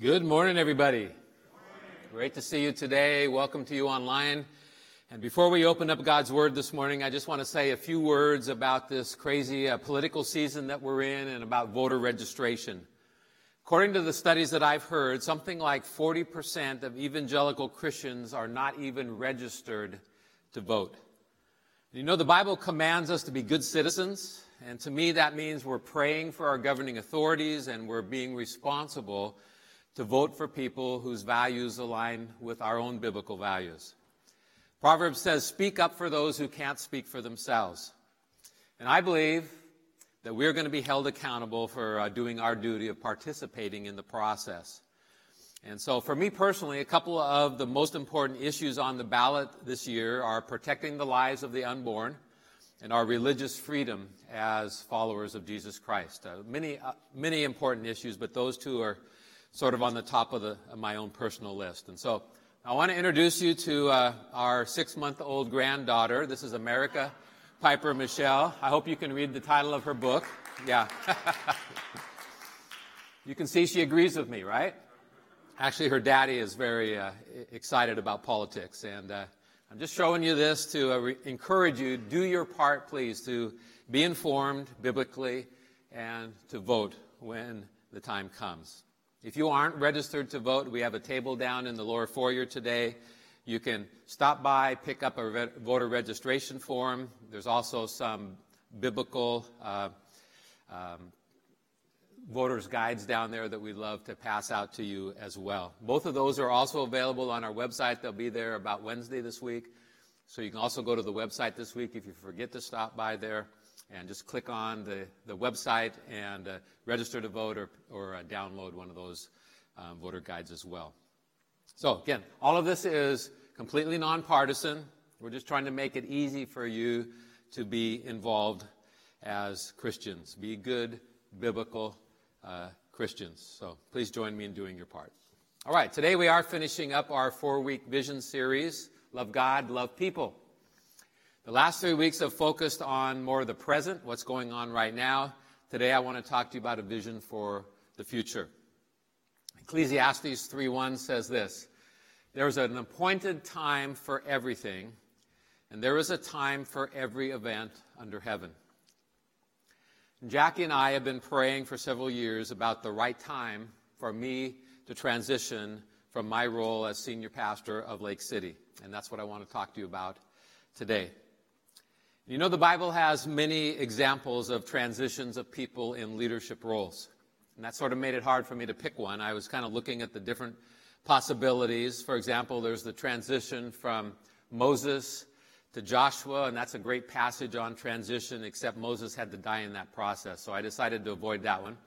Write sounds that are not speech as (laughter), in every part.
Good morning, everybody. Great to see you today. Welcome to you online. And before we open up God's Word this morning, I just want to say a few words about this crazy uh, political season that we're in and about voter registration. According to the studies that I've heard, something like 40% of evangelical Christians are not even registered to vote. You know, the Bible commands us to be good citizens, and to me that means we're praying for our governing authorities and we're being responsible to vote for people whose values align with our own biblical values. Proverbs says, Speak up for those who can't speak for themselves. And I believe that we're going to be held accountable for uh, doing our duty of participating in the process. And so, for me personally, a couple of the most important issues on the ballot this year are protecting the lives of the unborn and our religious freedom as followers of Jesus Christ. Uh, many, uh, many important issues, but those two are sort of on the top of, the, of my own personal list. And so I want to introduce you to uh, our six month old granddaughter. This is America Piper Michelle. I hope you can read the title of her book. Yeah. (laughs) you can see she agrees with me, right? Actually, her daddy is very uh, excited about politics. And uh, I'm just showing you this to uh, re- encourage you do your part, please, to be informed biblically and to vote when the time comes. If you aren't registered to vote, we have a table down in the lower foyer today. You can stop by, pick up a re- voter registration form. There's also some biblical uh, um, voters' guides down there that we'd love to pass out to you as well. Both of those are also available on our website. They'll be there about Wednesday this week. So you can also go to the website this week if you forget to stop by there and just click on the, the website and uh, register to vote or, or uh, download one of those um, voter guides as well. So, again, all of this is completely nonpartisan. We're just trying to make it easy for you to be involved as Christians. Be good, biblical uh, Christians. So, please join me in doing your part. All right, today we are finishing up our four week vision series Love God, Love People. The last three weeks have focused on more of the present, what's going on right now. Today I want to talk to you about a vision for the future. Ecclesiastes 3:1 says this: There's an appointed time for everything, and there is a time for every event under heaven. Jackie and I have been praying for several years about the right time for me to transition from my role as senior pastor of Lake City. And that's what I want to talk to you about today. You know, the Bible has many examples of transitions of people in leadership roles. And that sort of made it hard for me to pick one. I was kind of looking at the different possibilities. For example, there's the transition from Moses to Joshua, and that's a great passage on transition, except Moses had to die in that process. So I decided to avoid that one.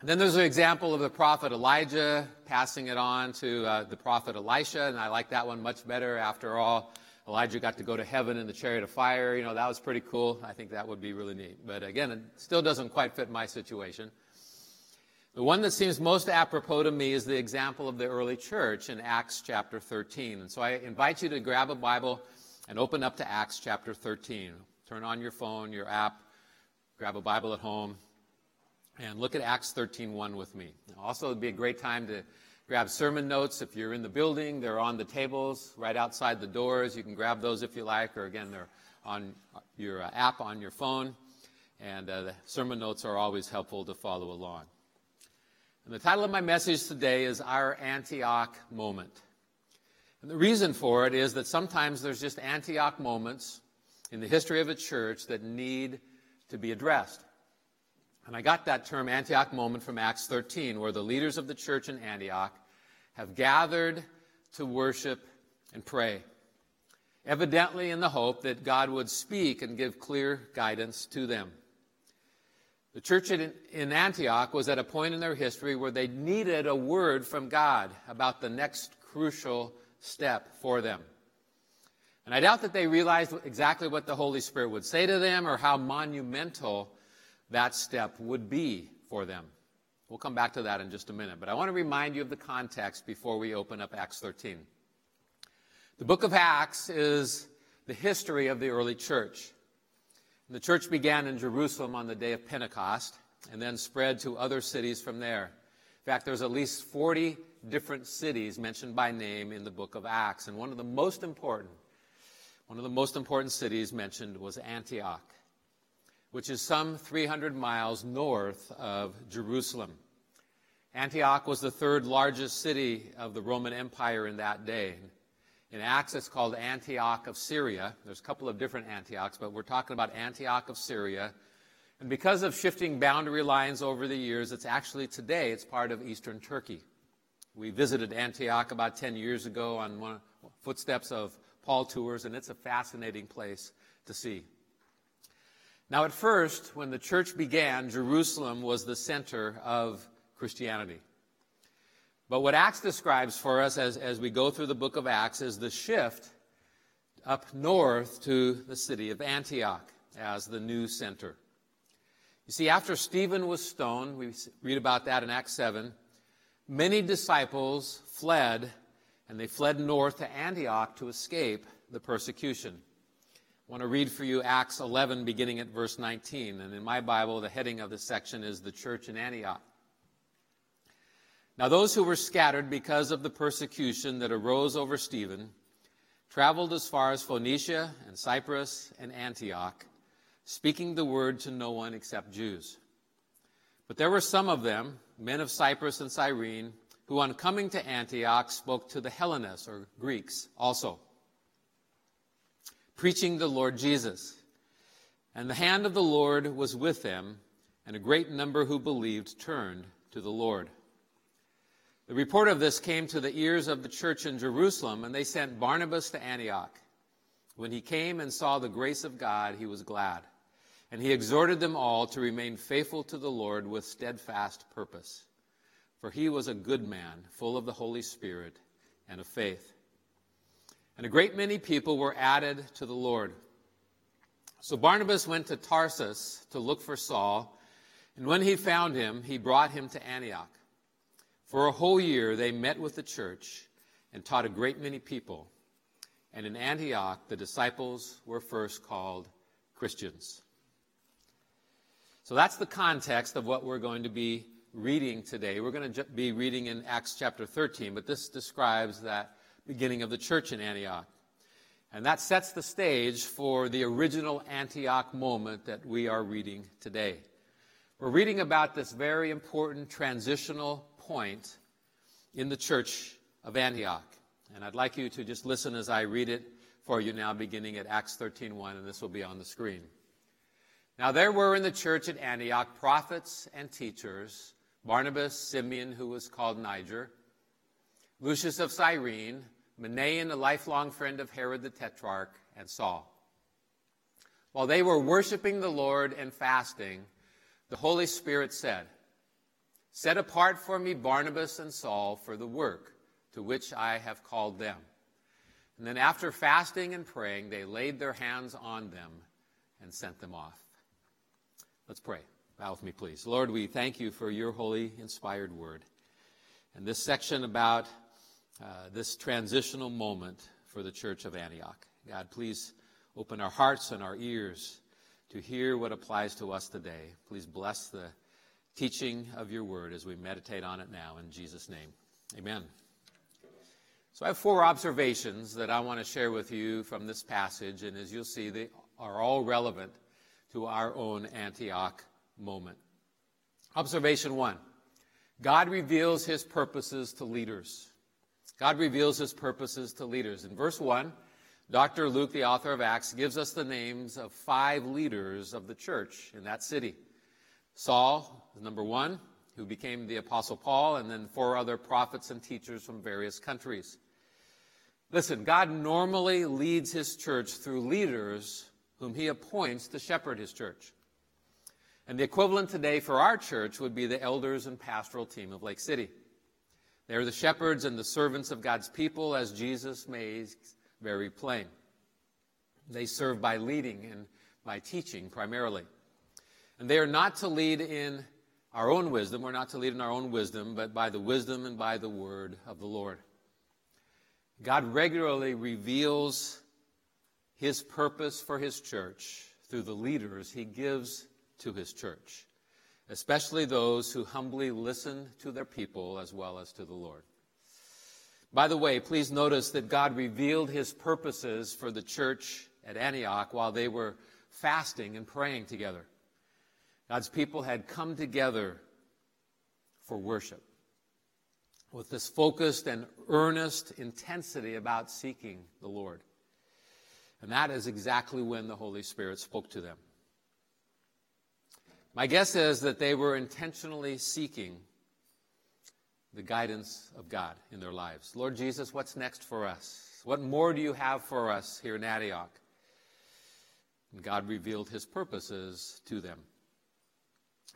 And then there's an example of the prophet Elijah passing it on to uh, the prophet Elisha, and I like that one much better. After all, Elijah got to go to heaven in the chariot of fire. You know, that was pretty cool. I think that would be really neat. But again, it still doesn't quite fit my situation. The one that seems most apropos to me is the example of the early church in Acts chapter 13. And so I invite you to grab a Bible and open up to Acts chapter 13. Turn on your phone, your app, grab a Bible at home, and look at Acts 13:1 with me. Also, it'd be a great time to grab sermon notes if you're in the building. They're on the tables right outside the doors. You can grab those if you like, or again, they're on your uh, app on your phone. And uh, the sermon notes are always helpful to follow along. And the title of my message today is Our Antioch Moment. And the reason for it is that sometimes there's just Antioch moments in the history of a church that need to be addressed. And I got that term Antioch moment from Acts 13, where the leaders of the church in Antioch have gathered to worship and pray, evidently in the hope that God would speak and give clear guidance to them. The church in Antioch was at a point in their history where they needed a word from God about the next crucial step for them. And I doubt that they realized exactly what the Holy Spirit would say to them or how monumental that step would be for them. We'll come back to that in just a minute, but I want to remind you of the context before we open up Acts 13. The book of Acts is the history of the early church. The church began in Jerusalem on the day of Pentecost and then spread to other cities from there. In fact, there's at least 40 different cities mentioned by name in the book of Acts. And one of the most important, one of the most important cities mentioned was Antioch, which is some 300 miles north of Jerusalem. Antioch was the third largest city of the Roman Empire in that day. In Acts, it's called Antioch of Syria. There's a couple of different Antiochs, but we're talking about Antioch of Syria. And because of shifting boundary lines over the years, it's actually today, it's part of eastern Turkey. We visited Antioch about 10 years ago on one footsteps of Paul tours, and it's a fascinating place to see. Now, at first, when the church began, Jerusalem was the center of Christianity. But what Acts describes for us as, as we go through the book of Acts is the shift up north to the city of Antioch as the new center. You see, after Stephen was stoned, we read about that in Acts 7, Many disciples fled, and they fled north to Antioch to escape the persecution. I want to read for you Acts 11, beginning at verse 19. And in my Bible, the heading of this section is The Church in Antioch. Now, those who were scattered because of the persecution that arose over Stephen traveled as far as Phoenicia and Cyprus and Antioch, speaking the word to no one except Jews. But there were some of them, men of Cyprus and Cyrene, who on coming to Antioch spoke to the Hellenists, or Greeks, also, preaching the Lord Jesus. And the hand of the Lord was with them, and a great number who believed turned to the Lord. The report of this came to the ears of the church in Jerusalem, and they sent Barnabas to Antioch. When he came and saw the grace of God, he was glad and he exhorted them all to remain faithful to the Lord with steadfast purpose. For he was a good man, full of the Holy Spirit and of faith. And a great many people were added to the Lord. So Barnabas went to Tarsus to look for Saul, and when he found him, he brought him to Antioch. For a whole year they met with the church and taught a great many people. And in Antioch, the disciples were first called Christians. So that's the context of what we're going to be reading today. We're going to be reading in Acts chapter 13, but this describes that beginning of the church in Antioch. And that sets the stage for the original Antioch moment that we are reading today. We're reading about this very important transitional point in the church of Antioch. And I'd like you to just listen as I read it for you now, beginning at Acts 13:1, and this will be on the screen. Now there were in the church at Antioch prophets and teachers Barnabas, Simeon, who was called Niger, Lucius of Cyrene, Manaen, a lifelong friend of Herod the Tetrarch, and Saul. While they were worshiping the Lord and fasting, the Holy Spirit said, Set apart for me Barnabas and Saul for the work to which I have called them. And then after fasting and praying, they laid their hands on them and sent them off. Let's pray. Bow with me, please. Lord, we thank you for your holy, inspired word. And this section about uh, this transitional moment for the church of Antioch. God, please open our hearts and our ears to hear what applies to us today. Please bless the teaching of your word as we meditate on it now. In Jesus' name, amen. So I have four observations that I want to share with you from this passage, and as you'll see, they are all relevant to our own Antioch moment. Observation one God reveals his purposes to leaders. God reveals his purposes to leaders. In verse 1, Dr. Luke, the author of Acts, gives us the names of five leaders of the church in that city. Saul number one, who became the Apostle Paul, and then four other prophets and teachers from various countries. Listen, God normally leads his church through leaders whom he appoints to shepherd his church. And the equivalent today for our church would be the elders and pastoral team of Lake City. They are the shepherds and the servants of God's people, as Jesus makes very plain. They serve by leading and by teaching primarily. And they are not to lead in our own wisdom. We're not to lead in our own wisdom, but by the wisdom and by the word of the Lord. God regularly reveals his purpose for his church through the leaders he gives to his church. Especially those who humbly listen to their people as well as to the Lord. By the way, please notice that God revealed his purposes for the church at Antioch while they were fasting and praying together. God's people had come together for worship with this focused and earnest intensity about seeking the Lord. And that is exactly when the Holy Spirit spoke to them. My guess is that they were intentionally seeking the guidance of God in their lives. Lord Jesus, what's next for us? What more do you have for us here in Antioch? And God revealed his purposes to them.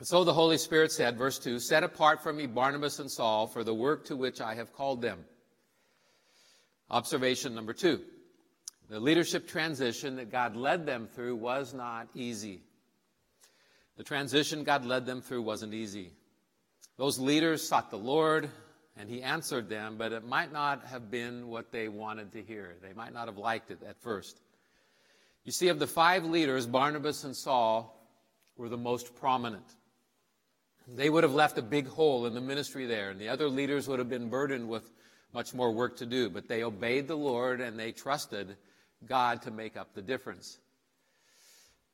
So the Holy Spirit said, verse 2 Set apart from me Barnabas and Saul for the work to which I have called them. Observation number two the leadership transition that God led them through was not easy. The transition God led them through wasn't easy. Those leaders sought the Lord, and He answered them, but it might not have been what they wanted to hear. They might not have liked it at first. You see, of the five leaders, Barnabas and Saul were the most prominent. They would have left a big hole in the ministry there, and the other leaders would have been burdened with much more work to do. But they obeyed the Lord and they trusted God to make up the difference.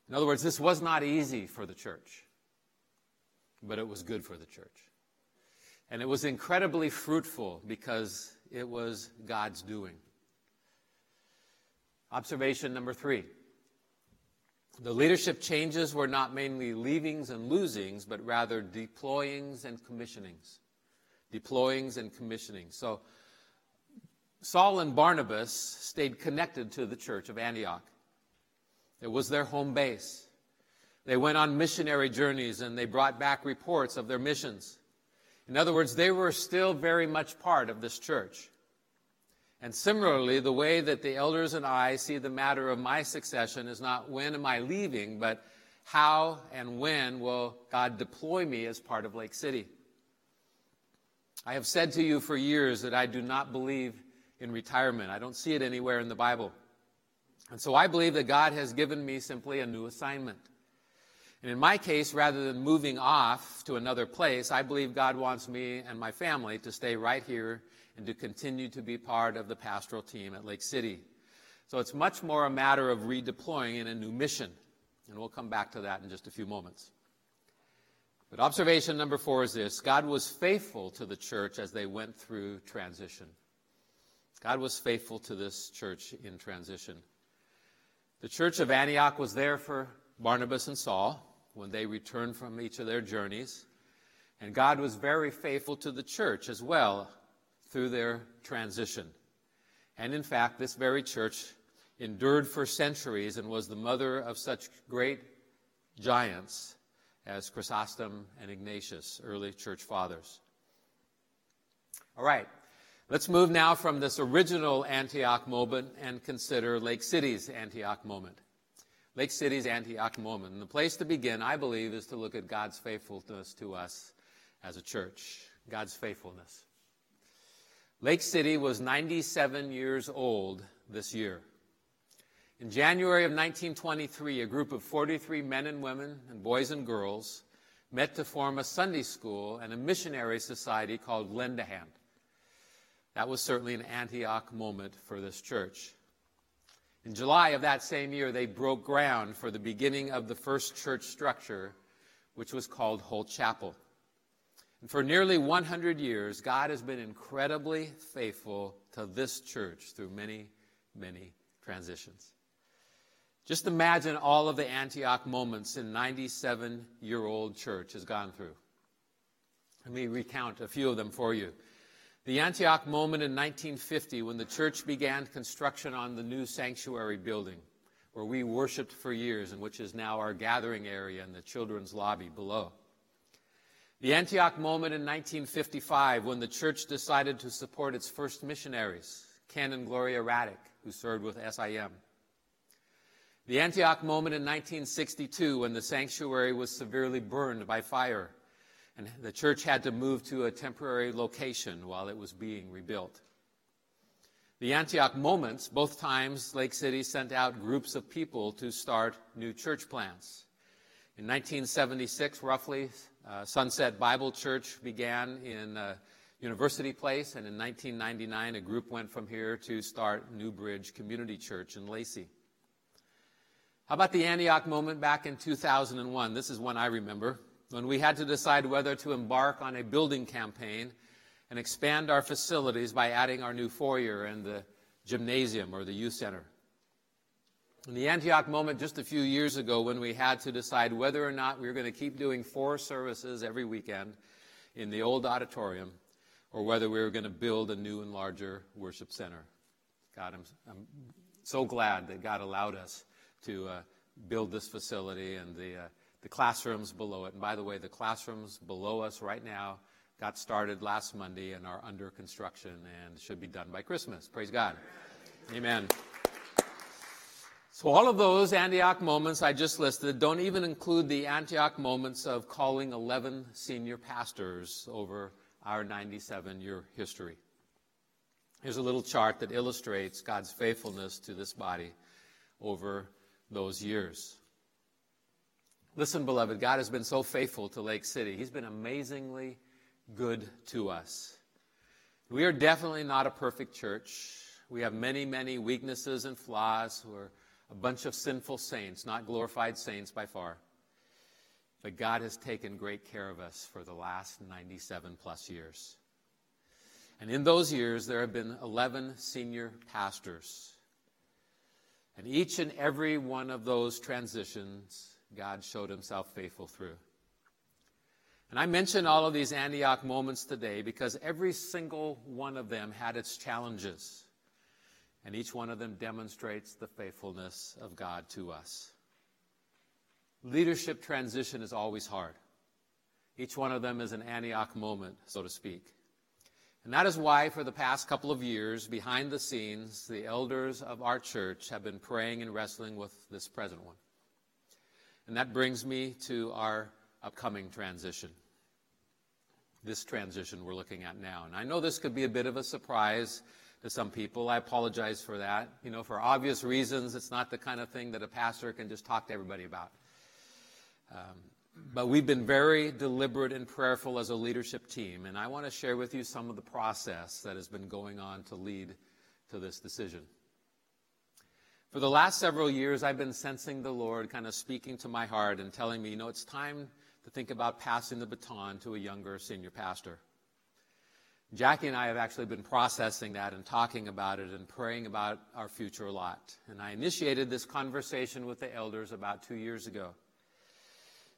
In other words, this was not easy for the church, but it was good for the church. And it was incredibly fruitful because it was God's doing. Observation number three. The leadership changes were not mainly leavings and losings, but rather deployings and commissionings. Deployings and commissionings. So Saul and Barnabas stayed connected to the church of Antioch. It was their home base. They went on missionary journeys and they brought back reports of their missions. In other words, they were still very much part of this church. And similarly, the way that the elders and I see the matter of my succession is not when am I leaving, but how and when will God deploy me as part of Lake City. I have said to you for years that I do not believe in retirement. I don't see it anywhere in the Bible. And so I believe that God has given me simply a new assignment. And in my case, rather than moving off to another place, I believe God wants me and my family to stay right here and to continue to be part of the pastoral team at Lake City. So it's much more a matter of redeploying in a new mission. And we'll come back to that in just a few moments. But observation number four is this God was faithful to the church as they went through transition. God was faithful to this church in transition. The church of Antioch was there for Barnabas and Saul when they returned from each of their journeys. And God was very faithful to the church as well through their transition. And in fact, this very church endured for centuries and was the mother of such great giants as Chrysostom and Ignatius, early church fathers. All right, Let's move now from this original Antioch moment and consider Lake City's Antioch moment. Lake City's Antioch moment. And the place to begin, I believe, is to look at God's faithfulness to us as a church. God's faithfulness. Lake City was 97 years old this year. In January of 1923, a group of 43 men and women and boys and girls met to form a Sunday school and a missionary society called Lend a Hand. That was certainly an Antioch moment for this church. In July of that same year, they broke ground for the beginning of the first church structure, which was called Holt Chapel. And for nearly 100 years, God has been incredibly faithful to this church through many, many transitions. Just imagine all of the Antioch moments in 97 year old church has gone through. Let me recount a few of them for you. The Antioch moment in 1950 when the church began construction on the new sanctuary building where we worshiped for years and which is now our gathering area in the children's lobby below. The Antioch moment in 1955 when the church decided to support its first missionaries, Ken and Gloria Raddick, who served with SIM. The Antioch moment in 1962 when the sanctuary was severely burned by fire and the church had to move to a temporary location while it was being rebuilt. The Antioch moments, both times Lake City sent out groups of people to start new church plants. In 1976, roughly Uh, Sunset Bible Church began in uh, University Place, and in 1999, a group went from here to start New Bridge Community Church in Lacey. How about the Antioch moment back in 2001? This is one I remember, when we had to decide whether to embark on a building campaign and expand our facilities by adding our new foyer and the gymnasium or the youth center. In the Antioch moment just a few years ago, when we had to decide whether or not we were going to keep doing four services every weekend in the old auditorium, or whether we were going to build a new and larger worship center. God, I'm, I'm so glad that God allowed us to uh, build this facility and the, uh, the classrooms below it. And by the way, the classrooms below us right now got started last Monday and are under construction and should be done by Christmas. Praise God. Amen. So, all of those Antioch moments I just listed don't even include the Antioch moments of calling 11 senior pastors over our 97 year history. Here's a little chart that illustrates God's faithfulness to this body over those years. Listen, beloved, God has been so faithful to Lake City. He's been amazingly good to us. We are definitely not a perfect church. We have many, many weaknesses and flaws. We're a bunch of sinful saints, not glorified saints by far. But God has taken great care of us for the last 97 plus years. And in those years, there have been 11 senior pastors. And each and every one of those transitions, God showed himself faithful through. And I mention all of these Antioch moments today because every single one of them had its challenges. And each one of them demonstrates the faithfulness of God to us. Leadership transition is always hard. Each one of them is an Antioch moment, so to speak. And that is why, for the past couple of years, behind the scenes, the elders of our church have been praying and wrestling with this present one. And that brings me to our upcoming transition. This transition we're looking at now. And I know this could be a bit of a surprise to some people. I apologize for that. You know, for obvious reasons, it's not the kind of thing that a pastor can just talk to everybody about. Um, but we've been very deliberate and prayerful as a leadership team, and I want to share with you some of the process that has been going on to lead to this decision. For the last several years, I've been sensing the Lord kind of speaking to my heart and telling me, you know, it's time to think about passing the baton to a younger senior pastor. Jackie and I have actually been processing that and talking about it and praying about our future a lot. And I initiated this conversation with the elders about two years ago.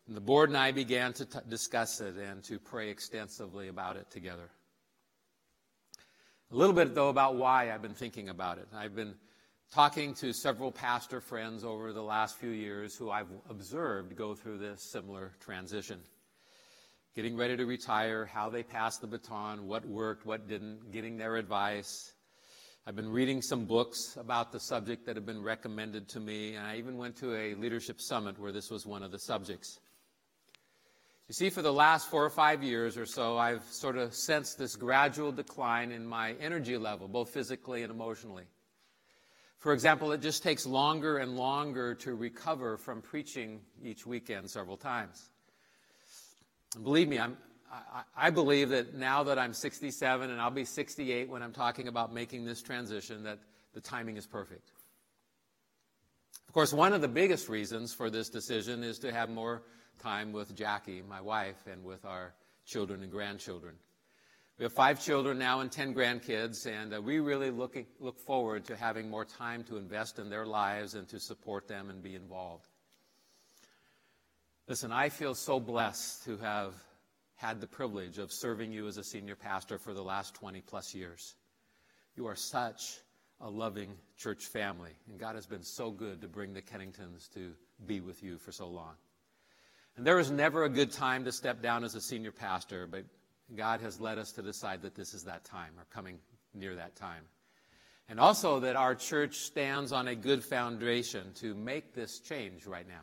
And the board and I began to t- discuss it and to pray extensively about it together. A little bit, though, about why I've been thinking about it. I've been talking to several pastor friends over the last few years who I've observed go through this similar transition. Getting ready to retire, how they passed the baton, what worked, what didn't, getting their advice. I've been reading some books about the subject that have been recommended to me, and I even went to a leadership summit where this was one of the subjects. You see, for the last four or five years or so, I've sort of sensed this gradual decline in my energy level, both physically and emotionally. For example, it just takes longer and longer to recover from preaching each weekend several times. And believe me, I'm, I, I believe that now that I'm 67 and I'll be 68 when I'm talking about making this transition, that the timing is perfect. Of course, one of the biggest reasons for this decision is to have more time with Jackie, my wife, and with our children and grandchildren. We have five children now and 10 grandkids, and uh, we really look, look forward to having more time to invest in their lives and to support them and be involved. Listen, I feel so blessed to have had the privilege of serving you as a senior pastor for the last 20 plus years. You are such a loving church family, and God has been so good to bring the Kenningtons to be with you for so long. And there is never a good time to step down as a senior pastor, but God has led us to decide that this is that time, or coming near that time. And also that our church stands on a good foundation to make this change right now.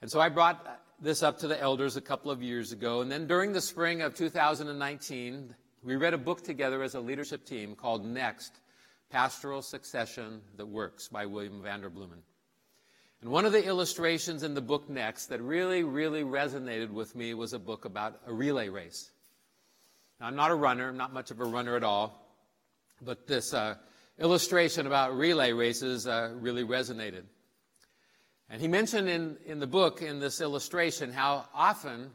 And so I brought this up to the elders a couple of years ago. And then during the spring of 2019, we read a book together as a leadership team called Next Pastoral Succession That Works by William Vanderbloemen. And one of the illustrations in the book next that really, really resonated with me was a book about a relay race. Now, I'm not a runner, I'm not much of a runner at all, but this uh, illustration about relay races uh, really resonated. And he mentioned in, in the book, in this illustration, how often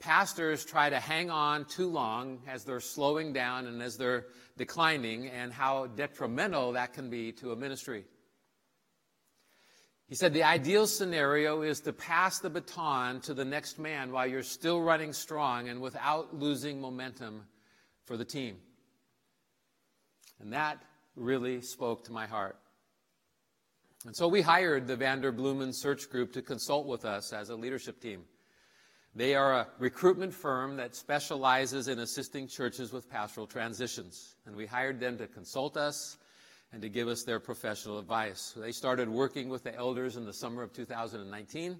pastors try to hang on too long as they're slowing down and as they're declining, and how detrimental that can be to a ministry. He said the ideal scenario is to pass the baton to the next man while you're still running strong and without losing momentum for the team. And that really spoke to my heart. And so we hired the Vanderbloemen Search Group to consult with us as a leadership team. They are a recruitment firm that specializes in assisting churches with pastoral transitions. And we hired them to consult us and to give us their professional advice. They started working with the elders in the summer of 2019.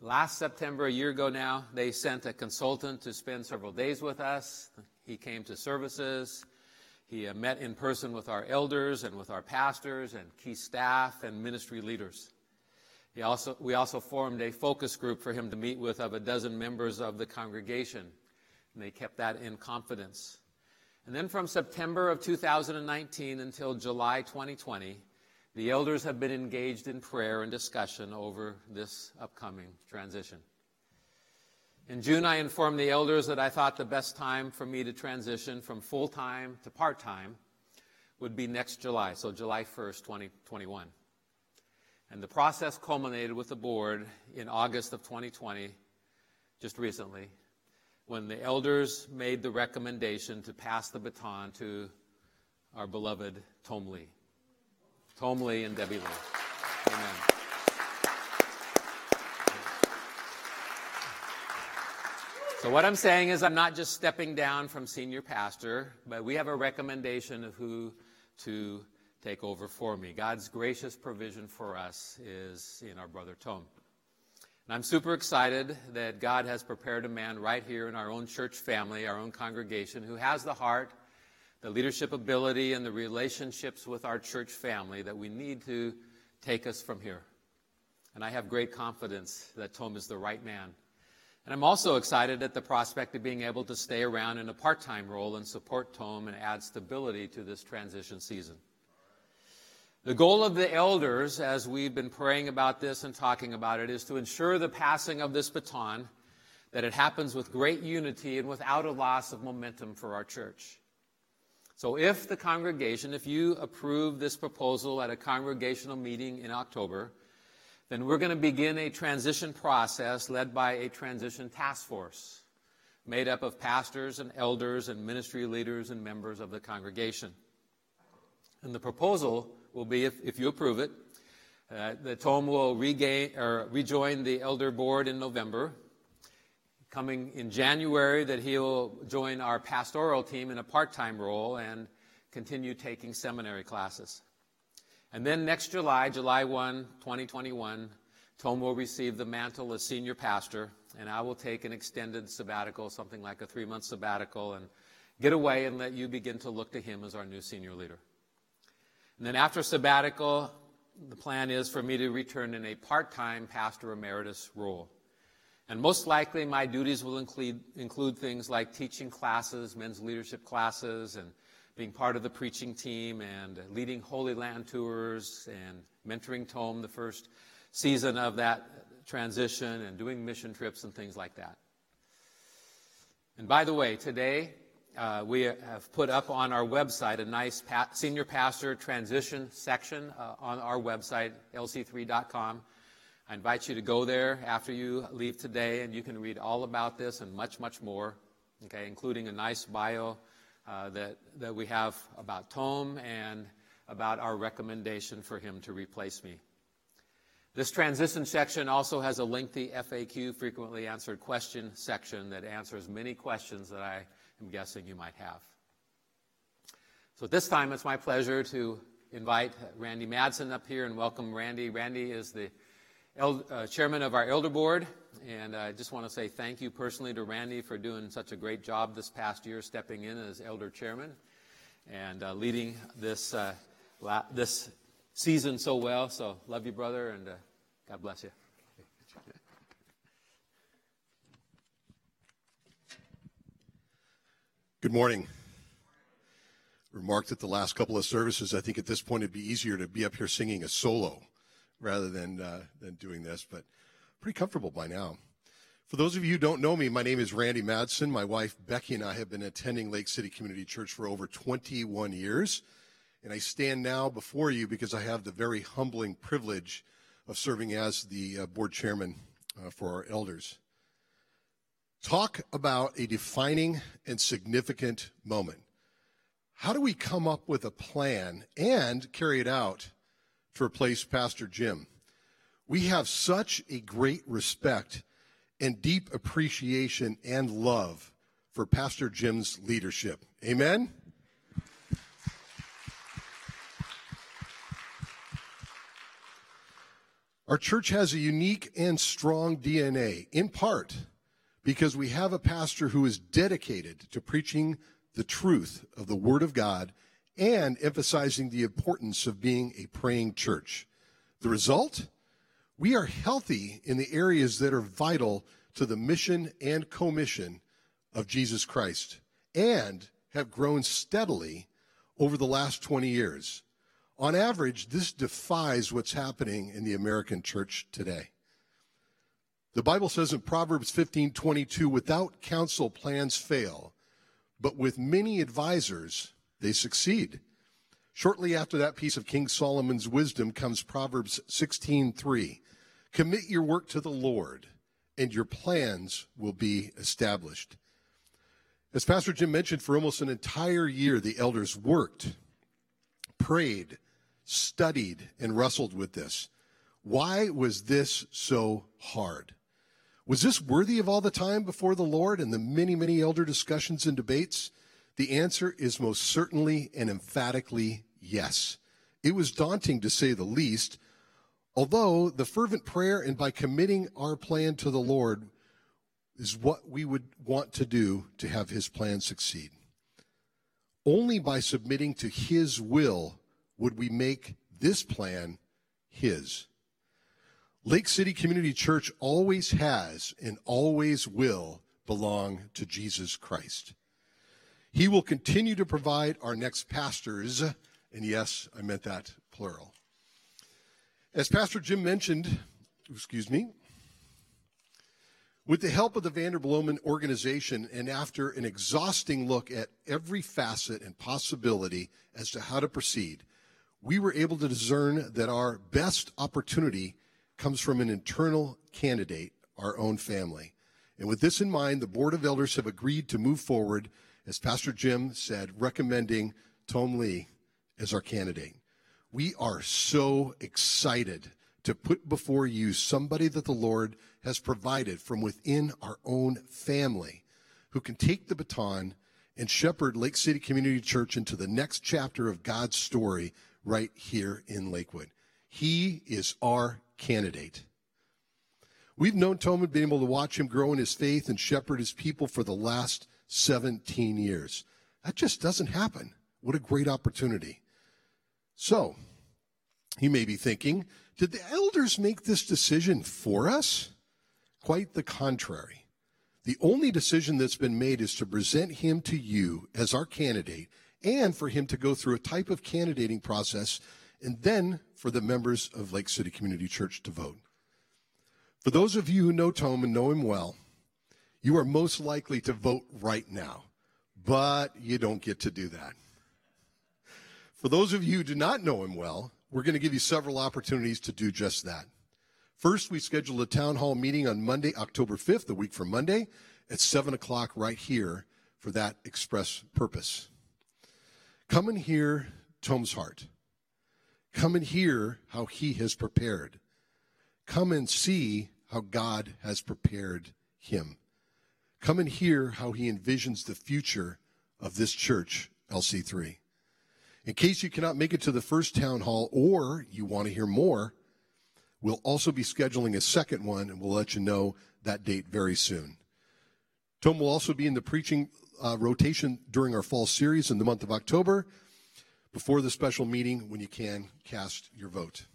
Last September, a year ago now, they sent a consultant to spend several days with us. He came to services. He uh, met in person with our elders and with our pastors and key staff and ministry leaders. He also, we also formed a focus group for him to meet with of a dozen members of the congregation, and they kept that in confidence. And then from September of 2019 until July 2020, the elders have been engaged in prayer and discussion over this upcoming transition. In June, I informed the elders that I thought the best time for me to transition from full time to part time would be next July, so July 1st, 2021. And the process culminated with the board in August of 2020, just recently, when the elders made the recommendation to pass the baton to our beloved Tom Lee. Tom Lee and Debbie Lee. Amen. So, what I'm saying is, I'm not just stepping down from senior pastor, but we have a recommendation of who to take over for me. God's gracious provision for us is in our brother Tom. And I'm super excited that God has prepared a man right here in our own church family, our own congregation, who has the heart, the leadership ability, and the relationships with our church family that we need to take us from here. And I have great confidence that Tom is the right man and I'm also excited at the prospect of being able to stay around in a part time role and support Tom and add stability to this transition season. The goal of the elders, as we've been praying about this and talking about it, is to ensure the passing of this baton, that it happens with great unity and without a loss of momentum for our church. So, if the congregation, if you approve this proposal at a congregational meeting in October, then we're going to begin a transition process led by a transition task force made up of pastors and elders and ministry leaders and members of the congregation. And the proposal will be, if, if you approve it, uh, that Tom will regain, rejoin the elder board in November. Coming in January, that he'll join our pastoral team in a part time role and continue taking seminary classes. And then next July, July 1, 2021, Tom will receive the mantle as senior pastor, and I will take an extended sabbatical, something like a three month sabbatical, and get away and let you begin to look to him as our new senior leader. And then after sabbatical, the plan is for me to return in a part time pastor emeritus role. And most likely, my duties will include, include things like teaching classes, men's leadership classes, and being part of the preaching team and leading Holy Land tours and mentoring Tom the first season of that transition and doing mission trips and things like that. And by the way, today uh, we have put up on our website a nice pa- senior pastor transition section uh, on our website, lc3.com. I invite you to go there after you leave today, and you can read all about this and much, much more, okay, including a nice bio uh, that, that we have about Tom and about our recommendation for him to replace me. This transition section also has a lengthy FAQ, frequently answered question section, that answers many questions that I am guessing you might have. So this time, it's my pleasure to invite Randy Madsen up here and welcome Randy. Randy is the uh, chairman of our elder board and I just want to say thank you personally to Randy for doing such a great job this past year, stepping in as elder chairman and uh, leading this, uh, la- this season so well. So, love you, brother, and uh, God bless you. Good morning. Remarked at the last couple of services, I think at this point it'd be easier to be up here singing a solo rather than uh, than doing this, but pretty comfortable by now. For those of you who don't know me, my name is Randy Madsen. My wife Becky and I have been attending Lake City Community Church for over 21 years, and I stand now before you because I have the very humbling privilege of serving as the uh, board chairman uh, for our elders. Talk about a defining and significant moment. How do we come up with a plan and carry it out to replace Pastor Jim? We have such a great respect and deep appreciation and love for Pastor Jim's leadership. Amen? Our church has a unique and strong DNA, in part because we have a pastor who is dedicated to preaching the truth of the Word of God and emphasizing the importance of being a praying church. The result? We are healthy in the areas that are vital to the mission and commission of Jesus Christ and have grown steadily over the last 20 years. On average, this defies what's happening in the American church today. The Bible says in Proverbs 15:22, "Without counsel plans fail, but with many advisors they succeed." Shortly after that piece of King Solomon's wisdom comes Proverbs 16:3, "Commit your work to the Lord, and your plans will be established." As Pastor Jim mentioned, for almost an entire year the elders worked, prayed, studied, and wrestled with this. Why was this so hard? Was this worthy of all the time before the Lord and the many, many elder discussions and debates? The answer is most certainly and emphatically yes. It was daunting to say the least, although the fervent prayer and by committing our plan to the Lord is what we would want to do to have his plan succeed. Only by submitting to his will would we make this plan his. Lake City Community Church always has and always will belong to Jesus Christ. He will continue to provide our next pastors, and yes, I meant that plural. As Pastor Jim mentioned, excuse me, with the help of the Vanderbloemen organization and after an exhausting look at every facet and possibility as to how to proceed, we were able to discern that our best opportunity comes from an internal candidate, our own family. And with this in mind, the Board of Elders have agreed to move forward, as Pastor Jim said, recommending Tom Lee as our candidate. We are so excited to put before you somebody that the Lord has provided from within our own family who can take the baton and shepherd Lake City Community Church into the next chapter of God's story right here in Lakewood. He is our candidate. We've known Tom and been able to watch him grow in his faith and shepherd his people for the last 17 years. That just doesn't happen. What a great opportunity. So, you may be thinking, did the elders make this decision for us? Quite the contrary. The only decision that's been made is to present him to you as our candidate and for him to go through a type of candidating process and then for the members of Lake City Community Church to vote. For those of you who know Tom and know him well, you are most likely to vote right now, but you don't get to do that. For those of you who do not know him well, we're going to give you several opportunities to do just that. First, we scheduled a town hall meeting on Monday, October 5th, the week from Monday, at 7 o'clock right here for that express purpose. Come and hear Tom's heart. Come and hear how he has prepared. Come and see how God has prepared him. Come and hear how he envisions the future of this church, LC3. In case you cannot make it to the first town hall or you want to hear more, we'll also be scheduling a second one and we'll let you know that date very soon. Tom will also be in the preaching uh, rotation during our fall series in the month of October before the special meeting when you can cast your vote.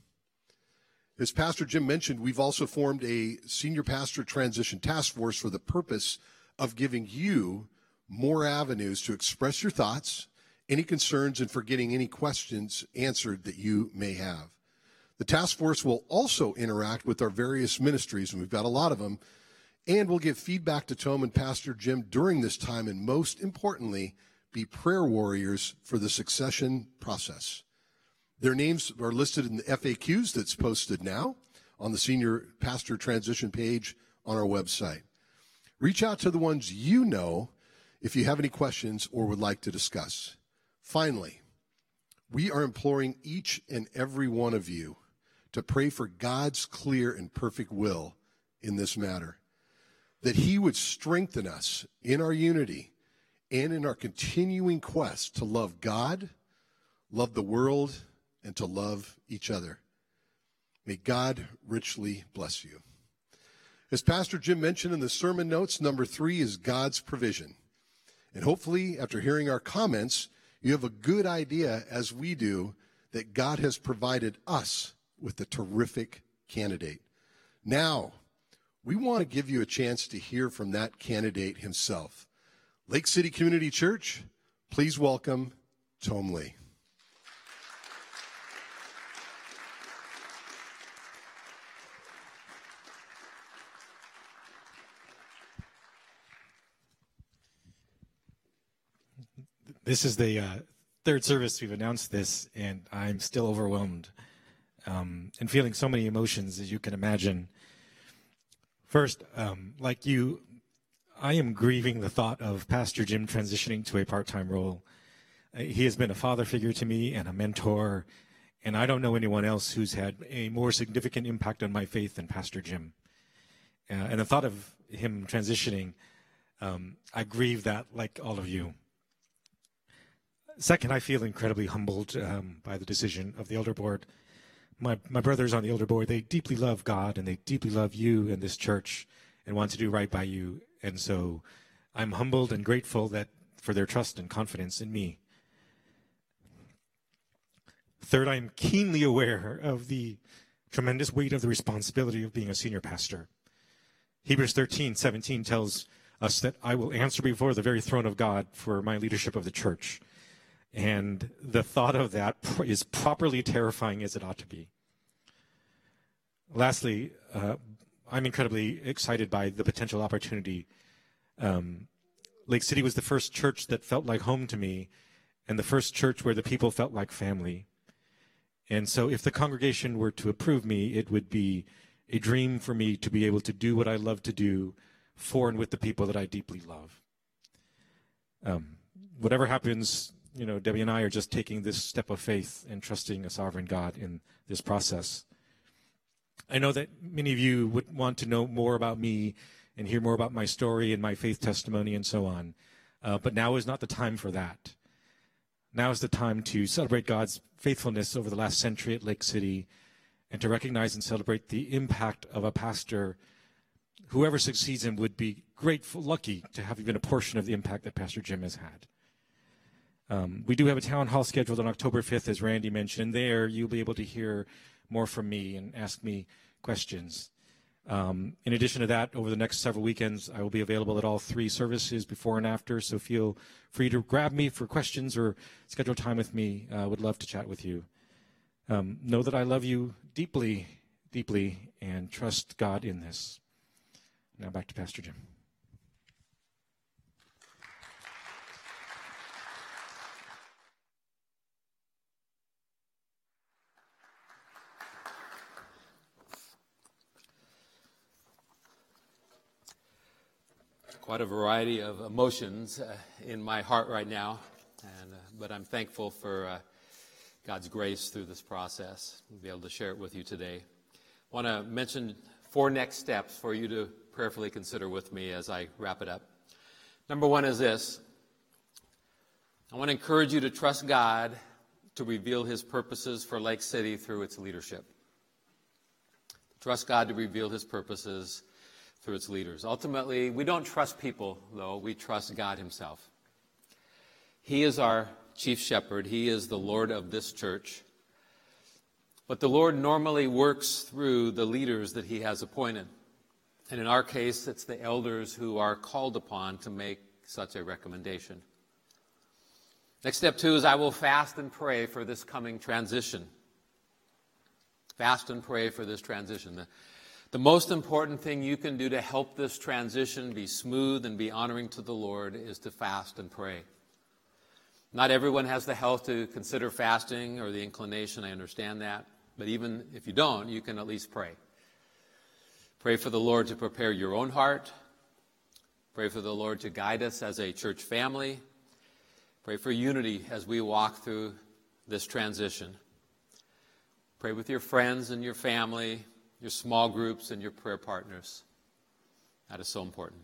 As Pastor Jim mentioned, we've also formed a senior pastor transition task force for the purpose of giving you more avenues to express your thoughts, any concerns, and for getting any questions answered that you may have. The task force will also interact with our various ministries, and we've got a lot of them, and we'll give feedback to Tom and Pastor Jim during this time, and most importantly, be prayer warriors for the succession process. Their names are listed in the FAQs that's posted now on the senior pastor transition page on our website. Reach out to the ones you know if you have any questions or would like to discuss. Finally, we are imploring each and every one of you to pray for God's clear and perfect will in this matter, that He would strengthen us in our unity and in our continuing quest to love God, love the world, and to love each other. May God richly bless you. As Pastor Jim mentioned in the sermon notes, number three is God's provision. And hopefully, after hearing our comments, you have a good idea, as we do, that God has provided us with a terrific candidate. Now, we want to give you a chance to hear from that candidate himself. Lake City Community Church, please welcome Tom Lee. This is the uh, third service we've announced this, and I'm still overwhelmed um, and feeling so many emotions, as you can imagine. First, um, like you, I am grieving the thought of Pastor Jim transitioning to a part time role. Uh, he has been a father figure to me and a mentor, and I don't know anyone else who's had a more significant impact on my faith than Pastor Jim. Uh, and the thought of him transitioning, um, I grieve that like all of you. Second, I feel incredibly humbled um, by the decision of the elder board. My, my brothers on the elder board, they deeply love God and they deeply love you and this church and want to do right by you. And so I'm humbled and grateful that for their trust and confidence in me. Third, I'm keenly aware of the tremendous weight of the responsibility of being a senior pastor. Hebrews 13, 17 tells us that I will answer before the very throne of God for my leadership of the church. And the thought of that is properly terrifying as it ought to be. Lastly, uh, I'm incredibly excited by the potential opportunity. Um, Lake City was the first church that felt like home to me, and the first church where the people felt like family. And so, if the congregation were to approve me, it would be a dream for me to be able to do what I love to do for and with the people that I deeply love. Um, whatever happens you know, Debbie and I are just taking this step of faith and trusting a sovereign God in this process. I know that many of you would want to know more about me and hear more about my story and my faith testimony and so on. Uh, but now is not the time for that. Now is the time to celebrate God's faithfulness over the last century at Lake City and to recognize and celebrate the impact of a pastor. Whoever succeeds him would be grateful, lucky to have even a portion of the impact that Pastor Jim has had. Um, we do have a town hall scheduled on October 5th, as Randy mentioned. There, you'll be able to hear more from me and ask me questions. Um, in addition to that, over the next several weekends, I will be available at all three services before and after, so feel free to grab me for questions or schedule time with me. I uh, would love to chat with you. Um, know that I love you deeply, deeply, and trust God in this. Now back to Pastor Jim. Quite a variety of emotions uh, in my heart right now, and, uh, but I'm thankful for uh, God's grace through this process. to be able to share it with you today. I want to mention four next steps for you to prayerfully consider with me as I wrap it up. Number one is this I want to encourage you to trust God to reveal his purposes for Lake City through its leadership. Trust God to reveal his purposes through its leaders. Ultimately, we don't trust people, though, we trust God Himself. He is our chief shepherd, He is the Lord of this church. But the Lord normally works through the leaders that He has appointed. And in our case, it's the elders who are called upon to make such a recommendation. Next step two is I will fast and pray for this coming transition. Fast and pray for this transition. The, the most important thing you can do to help this transition be smooth and be honoring to the Lord is to fast and pray. Not everyone has the health to consider fasting or the inclination, I understand that. But even if you don't, you can at least pray. Pray for the Lord to prepare your own heart. Pray for the Lord to guide us as a church family. Pray for unity as we walk through this transition. Pray with your friends and your family, your small groups, and your prayer partners. That is so important.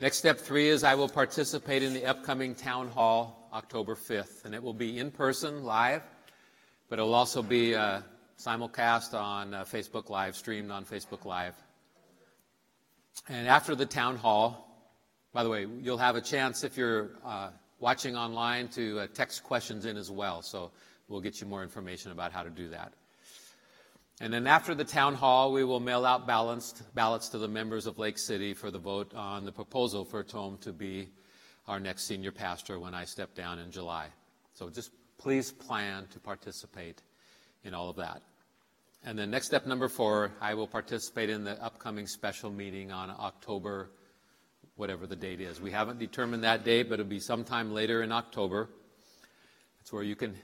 Next step three is I will participate in the upcoming town hall October 5th, and it will be in person, live, but it will also be uh, simulcast on uh, Facebook Live, streamed on Facebook Live. And after the town hall, by the way, you'll have a chance if you're uh, watching online to uh, text questions in as well. So we'll get you more information about how to do that. And then after the town hall, we will mail out ballots, ballots to the members of Lake City for the vote on the proposal for Tom to be our next senior pastor when I step down in July. So just please plan to participate in all of that. And then next step number four, I will participate in the upcoming special meeting on October whatever the date is. We haven't determined that date, but it'll be sometime later in October. That's where you can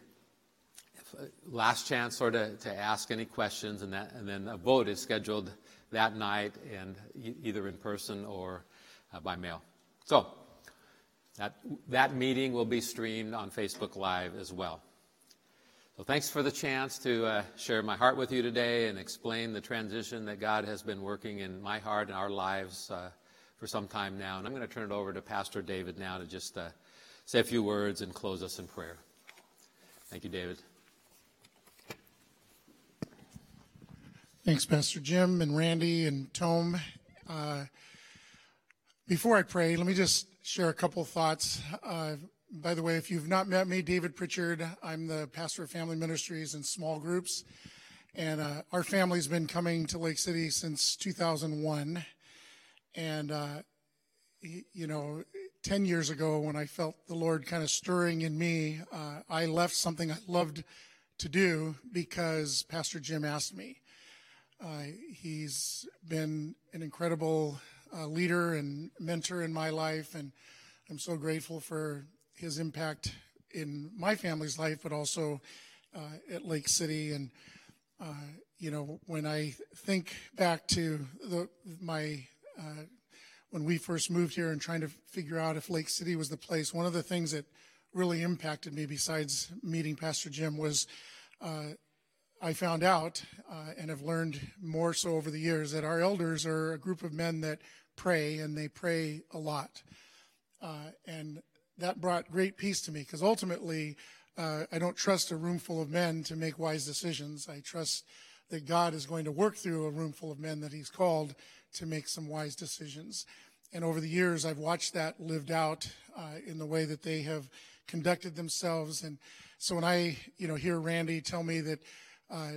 last chance sort of to ask any questions, and that, and then a vote is scheduled that night, and either in person or uh, by mail. So that that meeting will be streamed on Facebook Live as well. So thanks for the chance to uh, share my heart with you today and explain the transition that God has been working in my heart and our lives. Uh, for some time now. And I'm going to turn it over to Pastor David now to just uh, say a few words and close us in prayer. Thank you, David. Thanks, Pastor Jim and Randy and Tom. Uh, before I pray, let me just share a couple thoughts. Uh, by the way, if you've not met me, David Pritchard, I'm the pastor of family ministries and small groups. And uh, our family's been coming to Lake City since 2001. And, uh, you know, 10 years ago when I felt the Lord kind of stirring in me, uh, I left something I loved to do because Pastor Jim asked me. Uh, he's been an incredible uh, leader and mentor in my life, and I'm so grateful for his impact in my family's life, but also uh, at Lake City. And, uh, you know, when I think back to the, my uh, when we first moved here and trying to figure out if Lake City was the place, one of the things that really impacted me, besides meeting Pastor Jim, was uh, I found out uh, and have learned more so over the years that our elders are a group of men that pray and they pray a lot. Uh, and that brought great peace to me because ultimately uh, I don't trust a room full of men to make wise decisions. I trust that God is going to work through a room full of men that He's called to make some wise decisions. And over the years, I've watched that lived out uh, in the way that they have conducted themselves. And so when I, you know, hear Randy tell me that uh,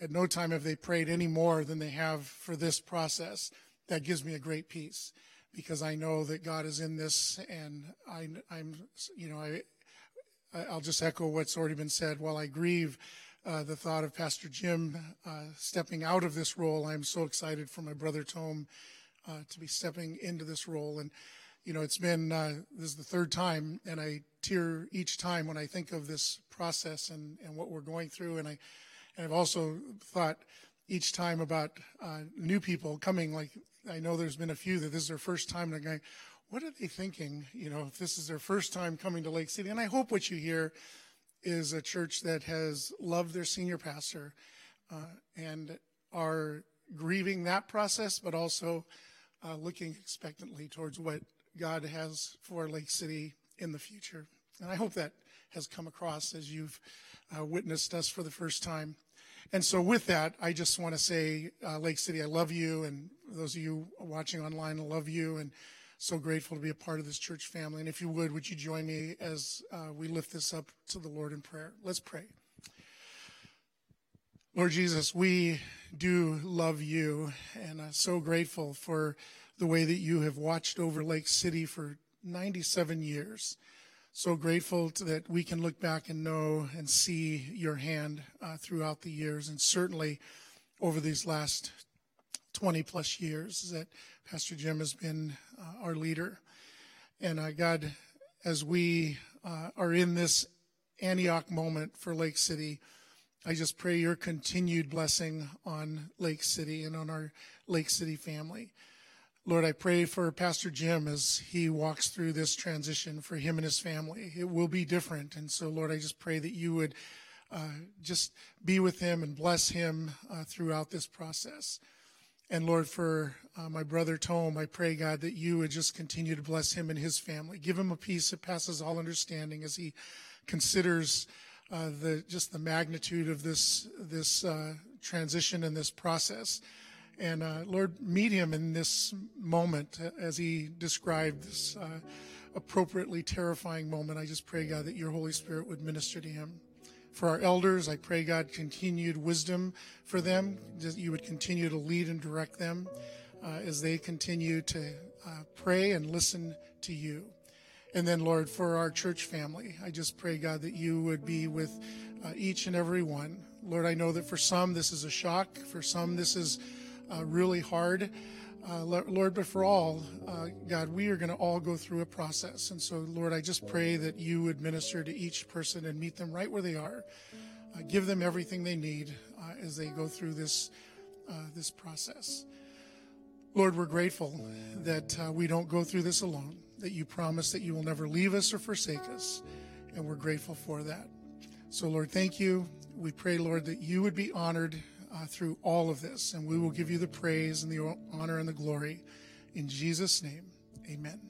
at no time have they prayed any more than they have for this process, that gives me a great peace because I know that God is in this, and I, am you know, I, I'll just echo what's already been said. While I grieve uh, the thought of Pastor Jim uh, stepping out of this role. I'm so excited for my brother Tom uh, to be stepping into this role. And, you know, it's been, uh, this is the third time, and I tear each time when I think of this process and, and what we're going through. And, I, and I've also thought each time about uh, new people coming, like I know there's been a few that this is their first time, and they're going, what are they thinking, you know, if this is their first time coming to Lake City? And I hope what you hear is a church that has loved their senior pastor uh, and are grieving that process, but also uh, looking expectantly towards what God has for Lake City in the future. And I hope that has come across as you've uh, witnessed us for the first time. And so, with that, I just want to say, uh, Lake City, I love you, and those of you watching online, I love you, and so grateful to be a part of this church family. And if you would, would you join me as uh, we lift this up to the Lord in prayer? Let's pray. Lord Jesus, we do love you and I'm so grateful for the way that you have watched over Lake City for 97 years. So grateful that we can look back and know and see your hand uh, throughout the years, and certainly over these last 20 plus years that Pastor Jim has been uh, our leader. And uh, God, as we uh, are in this Antioch moment for Lake City, I just pray your continued blessing on Lake City and on our Lake City family. Lord, I pray for Pastor Jim as he walks through this transition for him and his family. It will be different. And so, Lord, I just pray that you would uh, just be with him and bless him uh, throughout this process. And Lord, for uh, my brother Tom, I pray, God, that you would just continue to bless him and his family. Give him a peace that passes all understanding as he considers uh, the just the magnitude of this this uh, transition and this process. And uh, Lord, meet him in this moment as he described this uh, appropriately terrifying moment. I just pray, God, that your Holy Spirit would minister to him. For our elders, I pray, God, continued wisdom for them, that you would continue to lead and direct them uh, as they continue to uh, pray and listen to you. And then, Lord, for our church family, I just pray, God, that you would be with uh, each and every one. Lord, I know that for some this is a shock, for some this is uh, really hard. Uh, Lord, but for all, uh, God, we are going to all go through a process. And so, Lord, I just pray that you would minister to each person and meet them right where they are. Uh, give them everything they need uh, as they go through this, uh, this process. Lord, we're grateful that uh, we don't go through this alone, that you promise that you will never leave us or forsake us. And we're grateful for that. So, Lord, thank you. We pray, Lord, that you would be honored uh, through all of this. And we will give you the praise and the honor and the glory. In Jesus' name, amen.